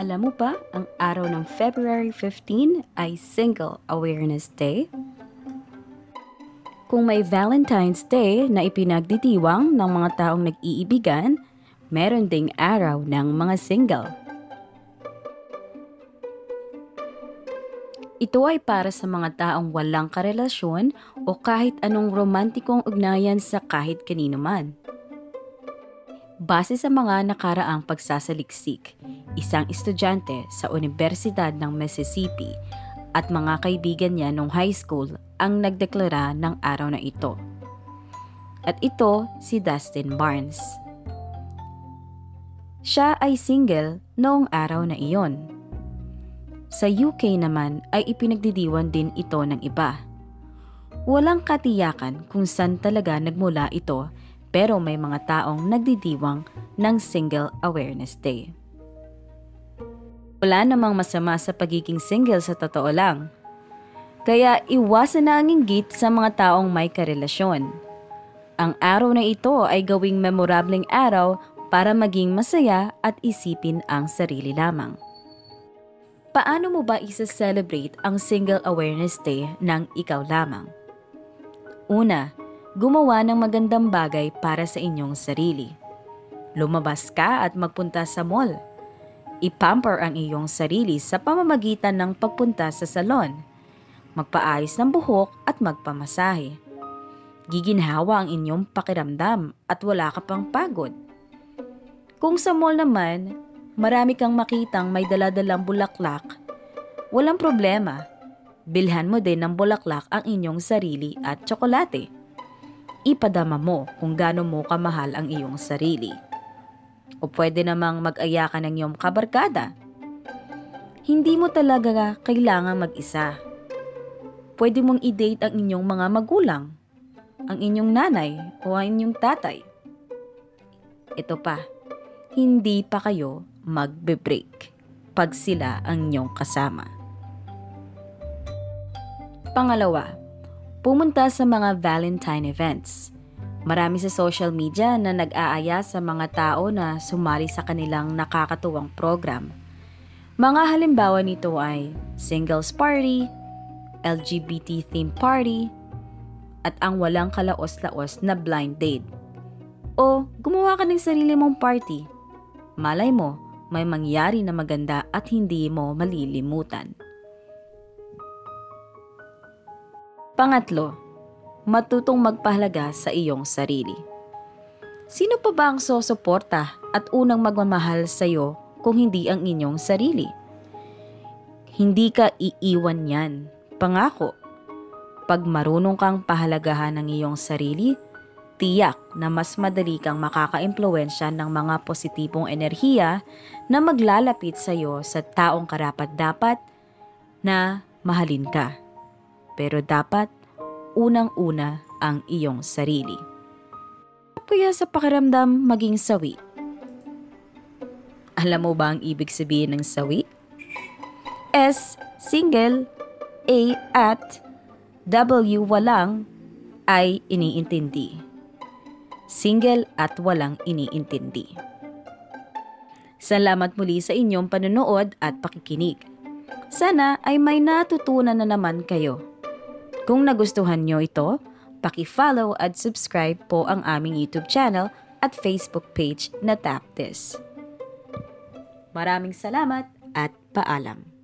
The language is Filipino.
Alam mo ba, ang araw ng February 15 ay Single Awareness Day? Kung may Valentine's Day na ipinagditiwang ng mga taong nag-iibigan, meron ding araw ng mga single. Ito ay para sa mga taong walang karelasyon o kahit anong romantikong ugnayan sa kahit kanino man. Base sa mga nakaraang pagsasaliksik, isang estudyante sa Universidad ng Mississippi at mga kaibigan niya nung high school ang nagdeklara ng araw na ito. At ito si Dustin Barnes. Siya ay single noong araw na iyon. Sa UK naman ay ipinagdidiwan din ito ng iba. Walang katiyakan kung saan talaga nagmula ito pero may mga taong nagdidiwang ng Single Awareness Day. Wala namang masama sa pagiging single sa totoo lang. Kaya iwasan na ang inggit sa mga taong may karelasyon. Ang araw na ito ay gawing memorableng araw para maging masaya at isipin ang sarili lamang. Paano mo ba isa-celebrate ang Single Awareness Day ng ikaw lamang? Una, gumawa ng magandang bagay para sa inyong sarili. Lumabas ka at magpunta sa mall. Ipamper ang iyong sarili sa pamamagitan ng pagpunta sa salon. Magpaayos ng buhok at magpamasahe. Giginhawa ang inyong pakiramdam at wala ka pang pagod. Kung sa mall naman, marami kang makitang may daladalang bulaklak, walang problema. Bilhan mo din ng bulaklak ang inyong sarili at tsokolate ipadama mo kung gaano mo kamahal ang iyong sarili. O pwede namang mag-aya ka ng iyong kabarkada. Hindi mo talaga kailangan mag-isa. Pwede mong i-date ang inyong mga magulang, ang inyong nanay o ang inyong tatay. Ito pa, hindi pa kayo magbe-break pag sila ang inyong kasama. Pangalawa, pumunta sa mga Valentine events. Marami sa social media na nag-aaya sa mga tao na sumali sa kanilang nakakatuwang program. Mga halimbawa nito ay singles party, LGBT theme party, at ang walang kalaos-laos na blind date. O gumawa ka ng sarili mong party. Malay mo, may mangyari na maganda at hindi mo malilimutan. Pangatlo, matutong magpahalaga sa iyong sarili. Sino pa ba ang sosuporta at unang magmamahal sa iyo kung hindi ang inyong sarili? Hindi ka iiwan yan. Pangako. Pag marunong kang pahalagahan ng iyong sarili, tiyak na mas madali kang makaka-impluensya ng mga positibong enerhiya na maglalapit sa iyo sa taong karapat-dapat na mahalin ka pero dapat unang-una ang iyong sarili. Kaya sa pakiramdam maging sawi. Alam mo ba ang ibig sabihin ng sawi? S. Single A. At W. Walang ay iniintindi. Single at walang iniintindi. Salamat muli sa inyong panonood at pakikinig. Sana ay may natutunan na naman kayo. Kung nagustuhan nyo ito, paki-follow at subscribe po ang aming YouTube channel at Facebook page na Tap This. Maraming salamat at paalam.